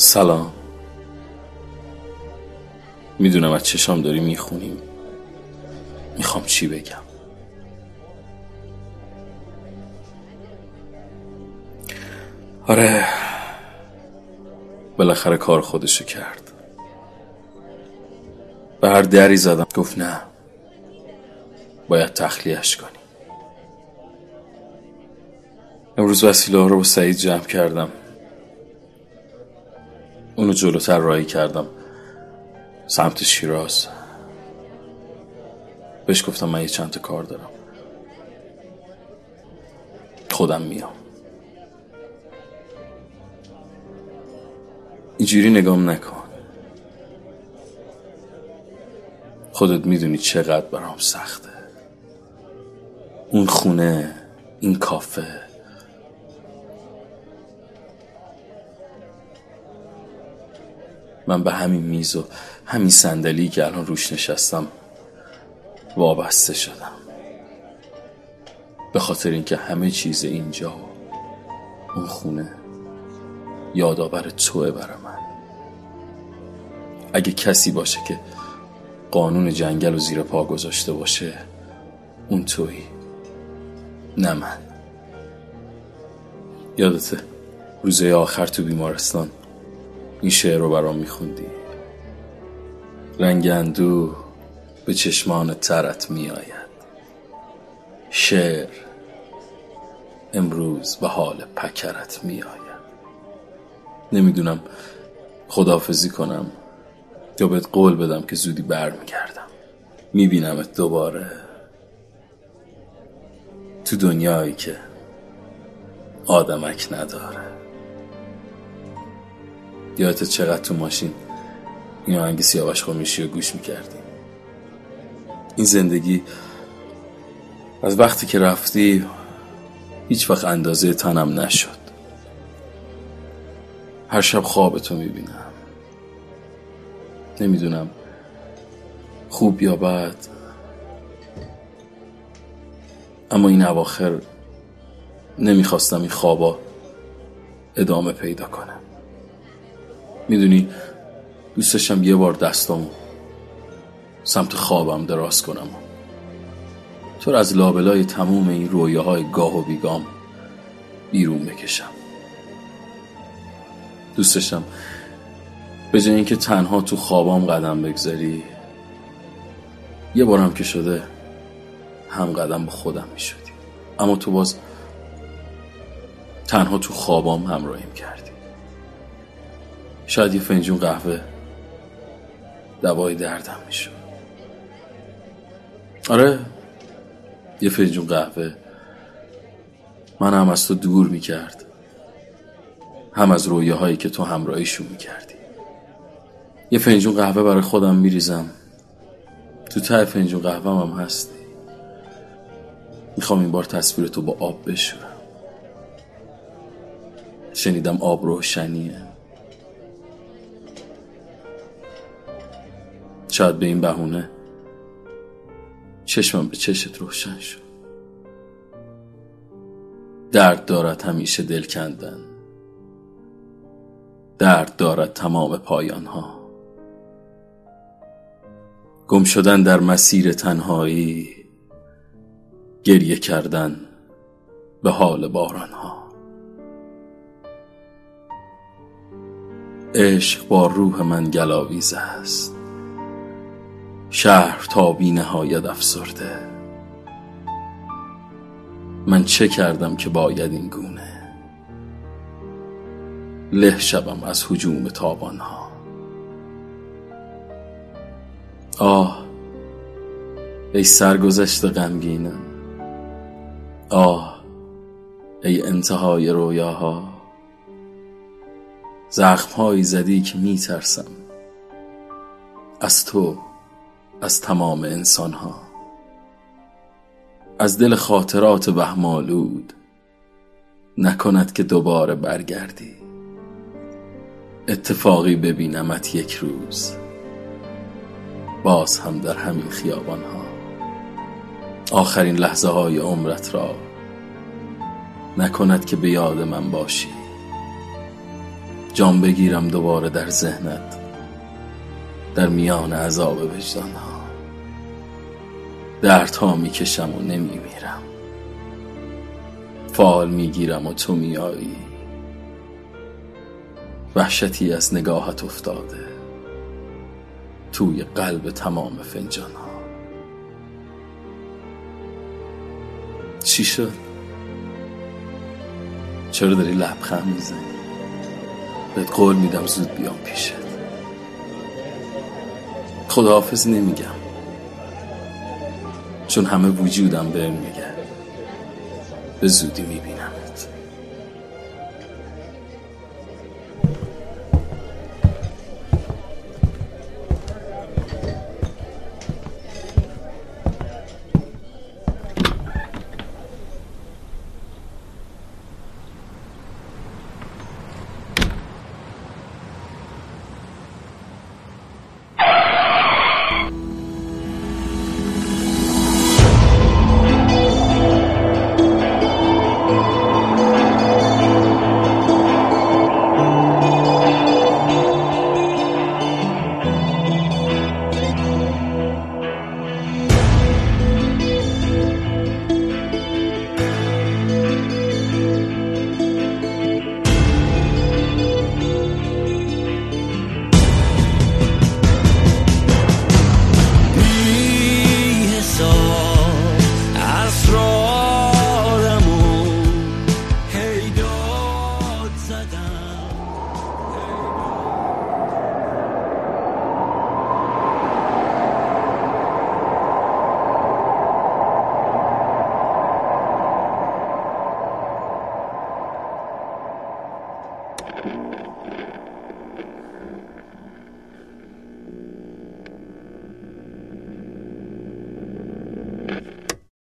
سلام. می‌دونم از چشام داری می‌خونیم می‌خوام چی بگم؟ آره. بالاخره کار خودشو کرد. به هر دری زدم. گفت نه. باید تخلیهش کنی. امروز وسیله ها رو با سعید جمع کردم. اونو جلوتر رایی کردم. سمت شیراز. بهش گفتم من یه چند تا کار دارم. خودم میام. اینجوری نگام نکن. خودت می‌دونی چقدر برام سخته. اون خونه این کافه. من به همین میز و همین صندلی که الان روش نشستم وابسته شدم. به خاطر اینکه همه چیز اینجا و اون خونه یادآور توه برای من. اگه کسی باشه که قانون جنگل و زیر پا گذاشته باشه اون تویی نه من. یادته روزه آخر تو بیمارستان این شعر رو برام میخوندی. رنگ اندو به چشمان ترت میآید. شعر امروز به حال پکرت میآید. نمی‌دونم خدافزی کنم یا بهت قول بدم که زودی برمیگردم. میبینمت دوباره تو دنیایی که آدمک نداره. یادت چقدر تو ماشین این آهنگ سیاوش خمیشی رو گوش می‌کردی؟ این زندگی از وقتی که رفتی هیچ وقت اندازه تنم نشد. هر شب خوابتو می‌بینم. نمی‌دونم خوب یا بد. اما این اواخر نمی‌خواستم این خوابا ادامه پیدا کنم. می‌دونی دوستشم یه بار دستامو سمت خوابم دراز کنم. تو از لابلای تموم این رویاهای گاه و بیگام بیرون بکشم. دوستشم به جای اینکه تنها تو خوابام قدم بگذاری یه بارم که شده هم قدم به خودم می شدی اما تو باز تنها تو خوابام همراهیم کردی. شاید یه فنجون قهوه دوای دردم می شد آره یه فنجون قهوه. من هم از تو دور می کرد هم از رویاهایی که تو همراهیشون می کردی یه فنجون قهوه برای خودم می ریزم تو ته فنجون قهوه هم هستی. می‌خوام این بار تصویر تو با آب بشورم. شنیدم آب روشنیه. شاید به این بهونه چشمم به چشت روشن شد. درد دارد همیشه دل کندن. درد دارد تمام پایان ها گم شدن در مسیر تنهایی گریه کردن به حال باران ها عشق با روح من گلاویز است. شهر تا بی نهایت افسرده. من چه کردم که باید این گونه؟ له شبم از حجوم تابان ها آه ای سرگذشت غمگینم. آه ای انتهای رویاها. زخمهایی زدی که میترسم. از تو از تمام انسان ها از دل خاطرات وهمالود نکند که دوباره برگردی. اتفاقی ببینمت یک روز باز هم در همین خیابان ها آخرین لحظه های عمرت را نکند که به یاد من باشی. جام بگیرم دوباره در ذهنت. در میان عذاب وجدان ها دردها می‌کشم و نمیمیرم. فال می‌گیرم و تو میایی وحشتی از نگاهت افتاده. توی قلب تمام فنجان ها چی شد؟ چرا داری لبخند می‌زنی؟ بهت قول میدم زود بیام پیشت. خداحافظ نمیگم. چون همه وجودم بهم میگه به زودی می‌بینم.